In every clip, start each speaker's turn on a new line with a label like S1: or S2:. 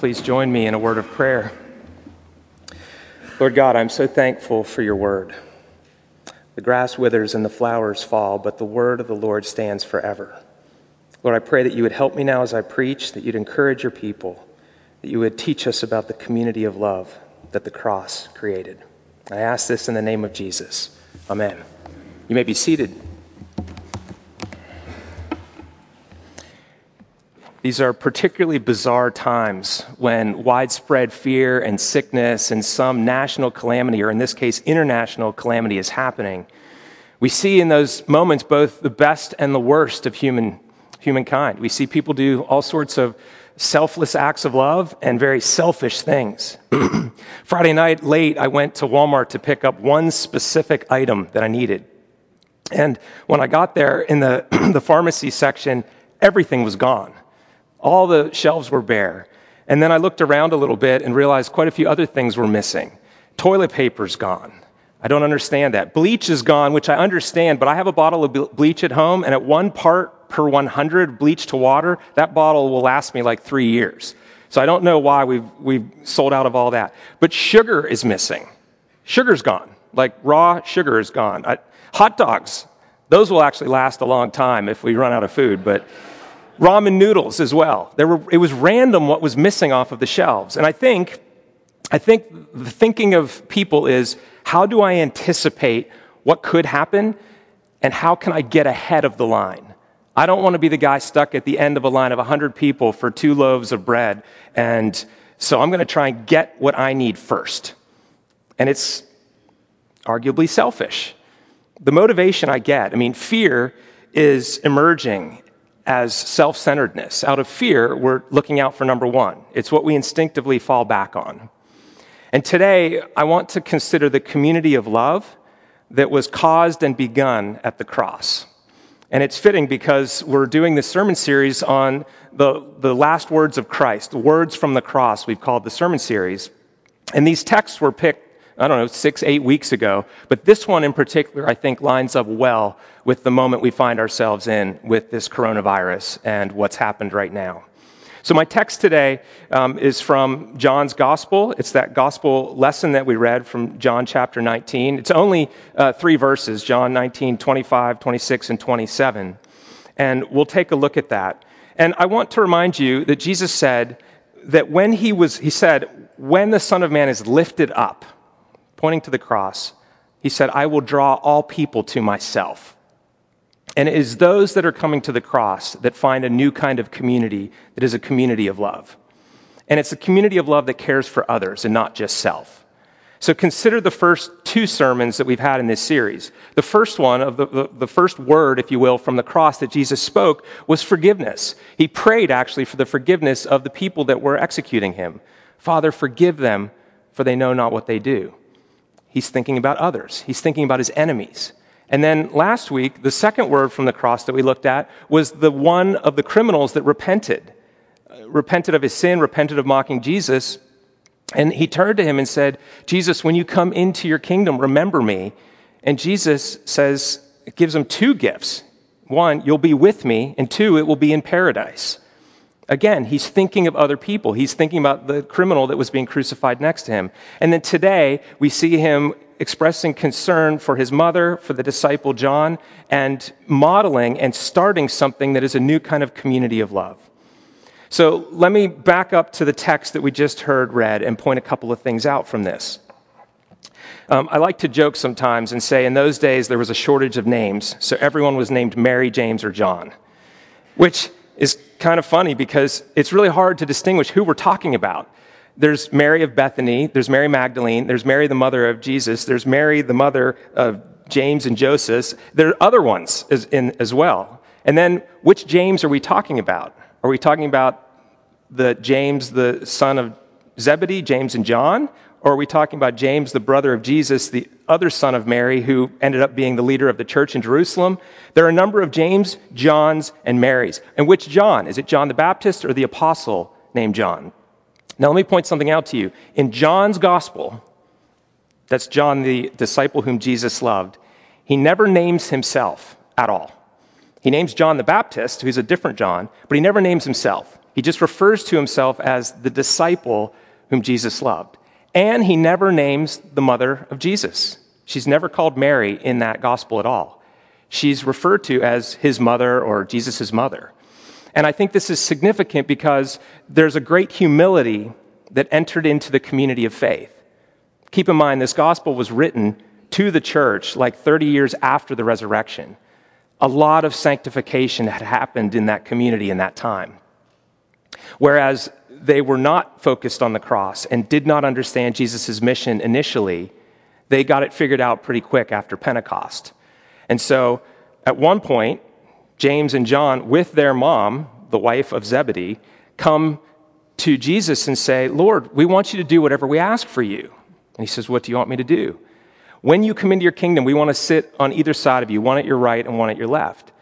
S1: please join me in a word of prayer. Lord God, I'm so thankful for your word. The grass withers and the flowers fall, but the word of the Lord stands forever. Lord, I pray that you would help me now as I preach, that you'd encourage your people, that you would teach us about the community of love that the cross created. I ask this in the name of Jesus. Amen. You may be seated. These are particularly bizarre times when widespread fear and sickness and some national calamity, or in this case, international calamity, is happening. We see in those moments both the best and the worst of human, humankind. We see people do all sorts of selfless acts of love and very selfish things. Friday night, late, I went to Walmart to pick up one specific item that I needed. And when I got there in the, the pharmacy section, everything was gone. All the shelves were bare. And then I looked around a little bit and realized quite a few other things were missing. Toilet paper's gone. I don't understand that. Bleach is gone, which I understand, but I have a bottle of bleach at home, and at one part per 100 bleach to water, that bottle will last me like three years. So I don't know why we've, we've sold out of all that. But sugar is missing. Sugar's gone. Like raw sugar is gone. I, hot dogs, those will actually last a long time if we run out of food, but ramen noodles as well. There were, it was random what was missing off of the shelves. And I think, I think the thinking of people is how do I anticipate what could happen and how can I get ahead of the line? I don't want to be the guy stuck at the end of a line of 100 people for two loaves of bread. And so I'm going to try and get what I need first. And it's arguably selfish. The motivation I get, I mean, fear is emerging as self centeredness. Out of fear, we're looking out for number one. It's what we instinctively fall back on. And today, I want to consider the community of love that was caused and begun at the cross. And it's fitting because we're doing this sermon series on the, the last words of Christ, words from the cross, we've called the sermon series. And these texts were picked I don't know, six, eight weeks ago. But this one in particular, I think, lines up well with the moment we find ourselves in with this coronavirus and what's happened right now. So, my text today um, is from John's Gospel. It's that gospel lesson that we read from John chapter 19. It's only uh, three verses John 19, 25, 26, and 27. And we'll take a look at that. And I want to remind you that Jesus said that when he was, he said, when the Son of Man is lifted up, pointing to the cross, he said, I will draw all people to myself. And it is those that are coming to the cross that find a new kind of community that is a community of love. And it's a community of love that cares for others and not just self. So consider the first two sermons that we've had in this series. The first one of the, the, the, first word, if you will, from the cross that Jesus spoke was forgiveness. He prayed actually for the forgiveness of the people that were executing him. Father, forgive them, for they know not what they do. He's thinking about others, he's thinking about his enemies. And then last week, the second word from the cross that we looked at was the one of the criminals that repented. Uh, repented of his sin, repented of mocking Jesus. And he turned to him and said, Jesus, when you come into your kingdom, remember me. And Jesus says, gives him two gifts. One, you'll be with me, and two, it will be in paradise. Again, he's thinking of other people. He's thinking about the criminal that was being crucified next to him. And then today, we see him expressing concern for his mother, for the disciple John, and modeling and starting something that is a new kind of community of love. So let me back up to the text that we just heard read and point a couple of things out from this. Um, I like to joke sometimes and say in those days there was a shortage of names, so everyone was named Mary, James, or John, which is kind of funny because it's really hard to distinguish who we're talking about. There's Mary of Bethany, there's Mary Magdalene, there's Mary, the mother of Jesus, there's Mary, the mother of James and Joseph. There are other ones as, in, as well. And then, which James are we talking about? Are we talking about the James, the son of Zebedee, James and John? Or are we talking about James, the brother of Jesus, the other son of Mary, who ended up being the leader of the church in Jerusalem? There are a number of James, Johns, and Marys. And which John? Is it John the Baptist or the apostle named John? Now, let me point something out to you. In John's gospel, that's John, the disciple whom Jesus loved, he never names himself at all. He names John the Baptist, who's a different John, but he never names himself. He just refers to himself as the disciple whom Jesus loved. And he never names the mother of Jesus. She's never called Mary in that gospel at all. She's referred to as his mother or Jesus' mother. And I think this is significant because there's a great humility that entered into the community of faith. Keep in mind, this gospel was written to the church like 30 years after the resurrection. A lot of sanctification had happened in that community in that time. Whereas they were not focused on the cross and did not understand Jesus' mission initially, they got it figured out pretty quick after Pentecost. And so at one point, James and John, with their mom, the wife of Zebedee, come to Jesus and say, Lord, we want you to do whatever we ask for you. And he says, What do you want me to do? When you come into your kingdom, we want to sit on either side of you, one at your right and one at your left.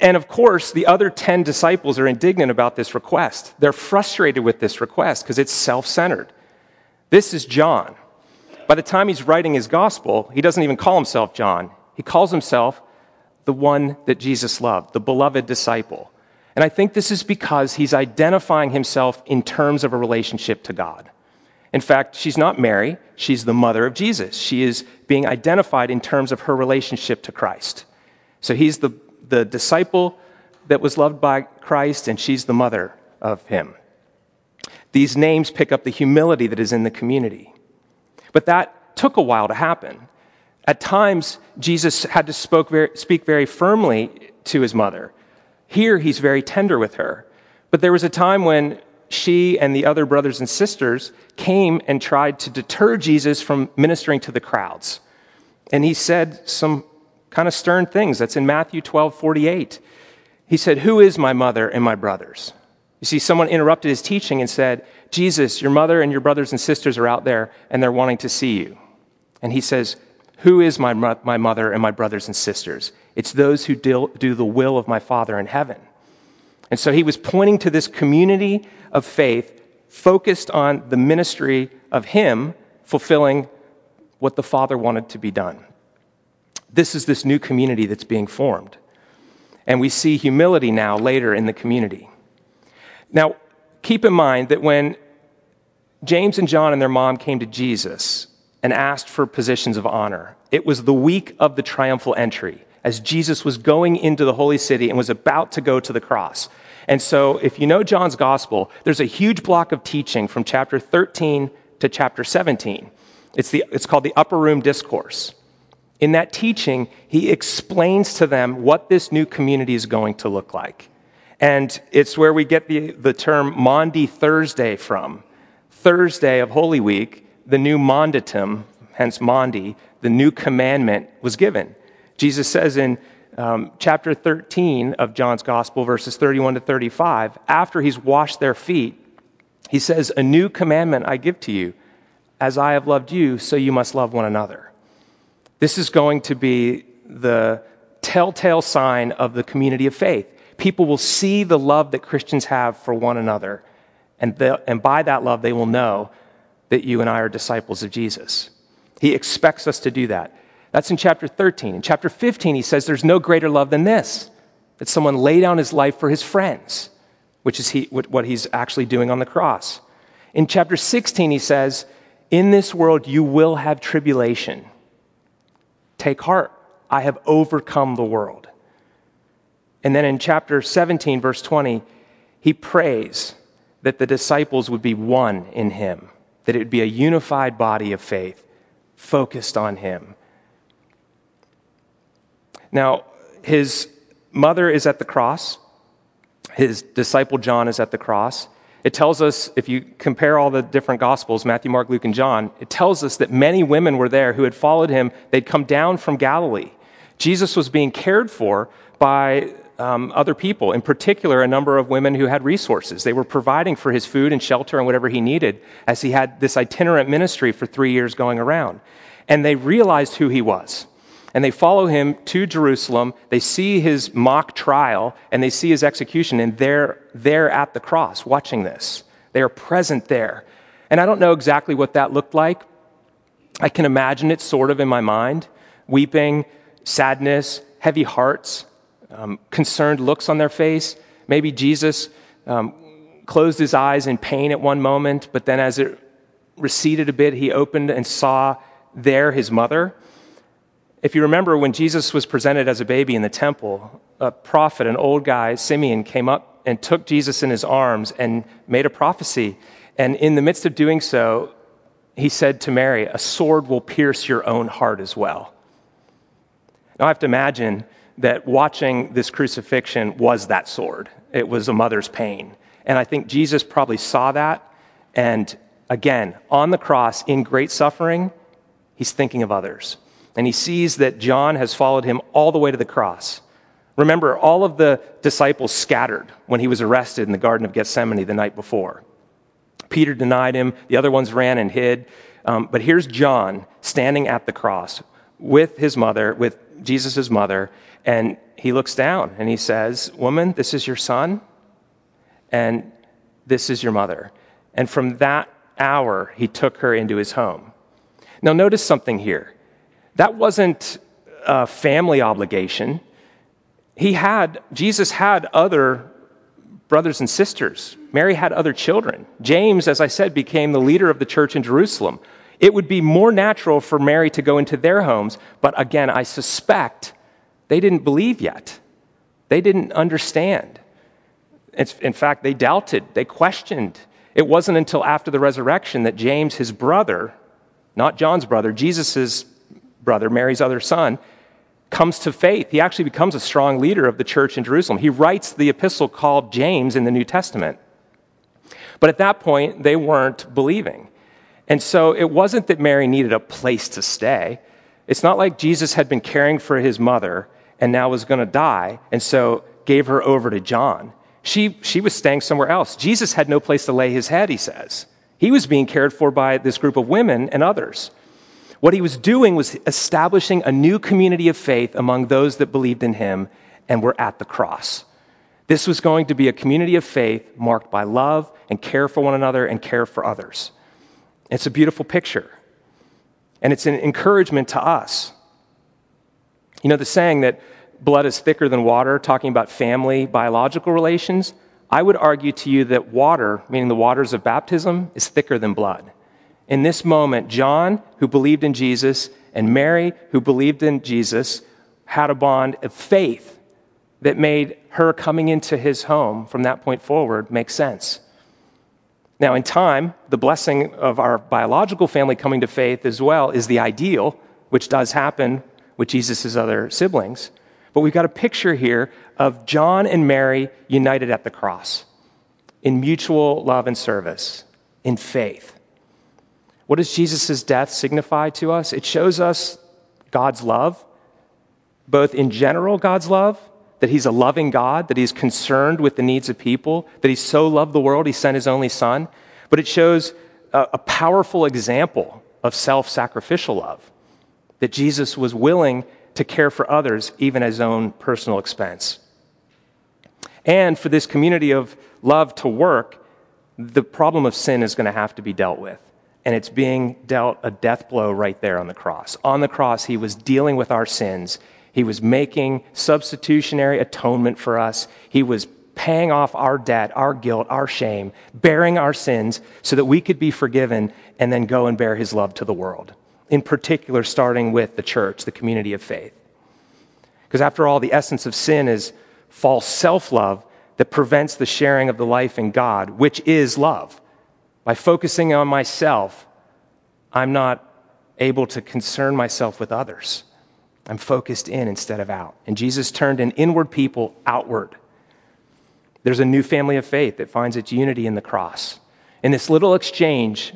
S1: And of course, the other 10 disciples are indignant about this request. They're frustrated with this request because it's self centered. This is John. By the time he's writing his gospel, he doesn't even call himself John. He calls himself the one that Jesus loved, the beloved disciple. And I think this is because he's identifying himself in terms of a relationship to God. In fact, she's not Mary, she's the mother of Jesus. She is being identified in terms of her relationship to Christ. So he's the, the disciple that was loved by Christ, and she's the mother of him. These names pick up the humility that is in the community. But that took a while to happen. At times, Jesus had to very, speak very firmly to his mother. Here, he's very tender with her. But there was a time when she and the other brothers and sisters came and tried to deter Jesus from ministering to the crowds. And he said some kind of stern things. That's in Matthew 12 48. He said, Who is my mother and my brothers? You see, someone interrupted his teaching and said, Jesus, your mother and your brothers and sisters are out there and they're wanting to see you. And he says, Who is my, my mother and my brothers and sisters? It's those who do the will of my Father in heaven. And so he was pointing to this community of faith focused on the ministry of him fulfilling what the Father wanted to be done. This is this new community that's being formed. And we see humility now later in the community. Now, keep in mind that when James and John and their mom came to Jesus and asked for positions of honor, it was the week of the triumphal entry as Jesus was going into the holy city and was about to go to the cross. And so, if you know John's gospel, there's a huge block of teaching from chapter 13 to chapter 17. It's, the, it's called the Upper Room Discourse. In that teaching, he explains to them what this new community is going to look like. And it's where we get the, the term Maundy Thursday from. Thursday of Holy Week, the new mandatum, hence Maundy, the new commandment was given. Jesus says in um, chapter 13 of John's Gospel, verses 31 to 35, after he's washed their feet, he says, A new commandment I give to you. As I have loved you, so you must love one another. This is going to be the telltale sign of the community of faith. People will see the love that Christians have for one another, and, and by that love, they will know that you and I are disciples of Jesus. He expects us to do that. That's in chapter 13. In chapter 15, he says there's no greater love than this that someone lay down his life for his friends, which is he, what he's actually doing on the cross. In chapter 16, he says, In this world you will have tribulation. Take heart, I have overcome the world. And then in chapter 17, verse 20, he prays that the disciples would be one in him, that it would be a unified body of faith focused on him. Now, his mother is at the cross, his disciple John is at the cross. It tells us, if you compare all the different gospels, Matthew, Mark, Luke, and John, it tells us that many women were there who had followed him. They'd come down from Galilee. Jesus was being cared for by um, other people, in particular, a number of women who had resources. They were providing for his food and shelter and whatever he needed as he had this itinerant ministry for three years going around. And they realized who he was and they follow him to Jerusalem. They see his mock trial and they see his execution, and they're there at the cross watching this. They are present there. And I don't know exactly what that looked like. I can imagine it sort of in my mind weeping, sadness, heavy hearts, um, concerned looks on their face. Maybe Jesus um, closed his eyes in pain at one moment, but then as it receded a bit, he opened and saw there his mother. If you remember when Jesus was presented as a baby in the temple, a prophet, an old guy, Simeon, came up and took Jesus in his arms and made a prophecy. And in the midst of doing so, he said to Mary, A sword will pierce your own heart as well. Now, I have to imagine that watching this crucifixion was that sword. It was a mother's pain. And I think Jesus probably saw that. And again, on the cross, in great suffering, he's thinking of others. And he sees that John has followed him all the way to the cross. Remember, all of the disciples scattered when he was arrested in the Garden of Gethsemane the night before. Peter denied him, the other ones ran and hid. Um, but here's John standing at the cross with his mother, with Jesus' mother, and he looks down and he says, Woman, this is your son, and this is your mother. And from that hour, he took her into his home. Now, notice something here. That wasn't a family obligation. He had, Jesus had other brothers and sisters. Mary had other children. James, as I said, became the leader of the church in Jerusalem. It would be more natural for Mary to go into their homes, but again, I suspect they didn't believe yet. They didn't understand. It's, in fact, they doubted, they questioned. It wasn't until after the resurrection that James, his brother, not John's brother, Jesus' brother, Mary's other son, comes to faith. He actually becomes a strong leader of the church in Jerusalem. He writes the epistle called James in the New Testament. But at that point, they weren't believing. And so it wasn't that Mary needed a place to stay. It's not like Jesus had been caring for his mother and now was going to die, and so gave her over to John. She, she was staying somewhere else. Jesus had no place to lay his head, he says. He was being cared for by this group of women and others. What he was doing was establishing a new community of faith among those that believed in him and were at the cross. This was going to be a community of faith marked by love and care for one another and care for others. It's a beautiful picture. And it's an encouragement to us. You know, the saying that blood is thicker than water, talking about family, biological relations, I would argue to you that water, meaning the waters of baptism, is thicker than blood. In this moment, John, who believed in Jesus, and Mary, who believed in Jesus, had a bond of faith that made her coming into his home from that point forward make sense. Now, in time, the blessing of our biological family coming to faith as well is the ideal, which does happen with Jesus' other siblings. But we've got a picture here of John and Mary united at the cross in mutual love and service, in faith. What does Jesus' death signify to us? It shows us God's love, both in general, God's love, that He's a loving God, that He's concerned with the needs of people, that He so loved the world, He sent His only Son. But it shows a, a powerful example of self sacrificial love, that Jesus was willing to care for others, even at His own personal expense. And for this community of love to work, the problem of sin is going to have to be dealt with and it's being dealt a death blow right there on the cross. On the cross, he was dealing with our sins. He was making substitutionary atonement for us. He was paying off our debt, our guilt, our shame, bearing our sins so that we could be forgiven and then go and bear his love to the world. In particular, starting with the church, the community of faith. Because after all, the essence of sin is false self love that prevents the sharing of the life in God, which is love. By focusing on myself, I'm not able to concern myself with others. I'm focused in instead of out. And Jesus turned an inward people outward. There's a new family of faith that finds its unity in the cross. In this little exchange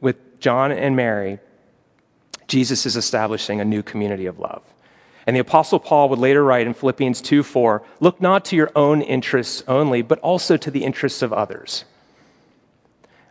S1: with John and Mary, Jesus is establishing a new community of love. And the Apostle Paul would later write in Philippians 2 4, look not to your own interests only, but also to the interests of others.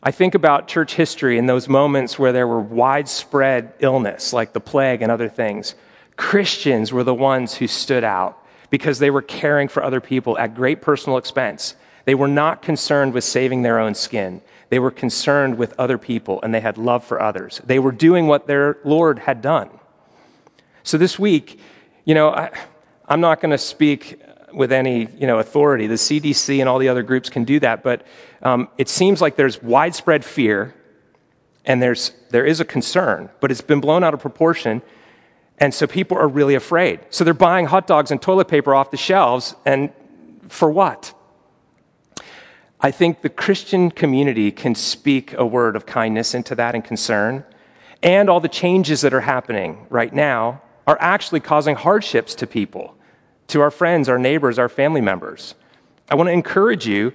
S1: I think about church history in those moments where there were widespread illness, like the plague and other things. Christians were the ones who stood out because they were caring for other people at great personal expense. They were not concerned with saving their own skin. They were concerned with other people and they had love for others. They were doing what their Lord had done. So this week, you know, I, am not going to speak with any you know, authority. The CDC and all the other groups can do that, but um, it seems like there's widespread fear and there's, there is a concern, but it's been blown out of proportion. And so people are really afraid. So they're buying hot dogs and toilet paper off the shelves, and for what? I think the Christian community can speak a word of kindness into that and concern. And all the changes that are happening right now are actually causing hardships to people, to our friends, our neighbors, our family members. I want to encourage you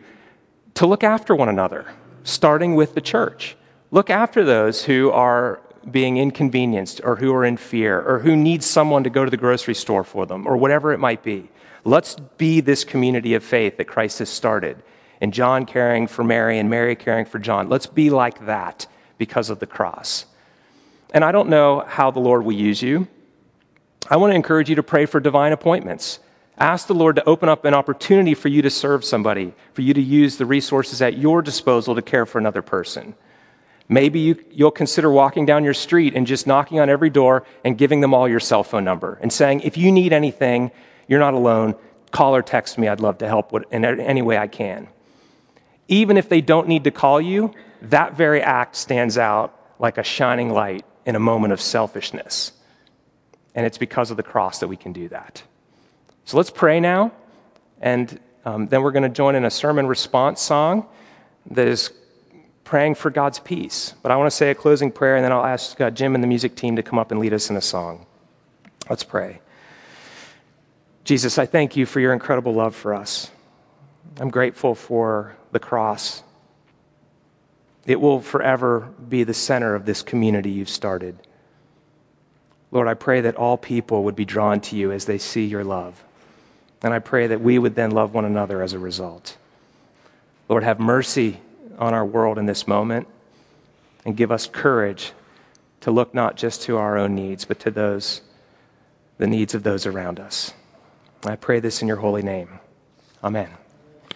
S1: to look after one another, starting with the church. Look after those who are being inconvenienced or who are in fear or who need someone to go to the grocery store for them or whatever it might be. Let's be this community of faith that Christ has started and John caring for Mary and Mary caring for John. Let's be like that because of the cross. And I don't know how the Lord will use you. I want to encourage you to pray for divine appointments. Ask the Lord to open up an opportunity for you to serve somebody, for you to use the resources at your disposal to care for another person. Maybe you, will consider walking down your street and just knocking on every door and giving them all your cell phone number and saying, if you need anything, you're not alone. Call or text me. I'd love to help in any way I can even if they don't need to call you, that very act stands out like a shining light in a moment of selfishness. And it's because of the cross that we can do that. So let's pray now, and um, then we're going to join in a sermon response song that is praying for God's peace. But I want to say a closing prayer, and then I'll ask uh, Jim and the music team to come up and lead us in a song. Let's pray. Jesus, I thank you for your incredible love for us. I'm grateful for the cross. It will forever be the center of this community you've started. Lord, I pray that all people would be drawn to you as they see your love. And I pray that we would then love one another as a result. Lord, have mercy on our world in this moment and give us courage to look not just to our own needs, but to those, the needs of those around us. I pray this in your holy name. Amen.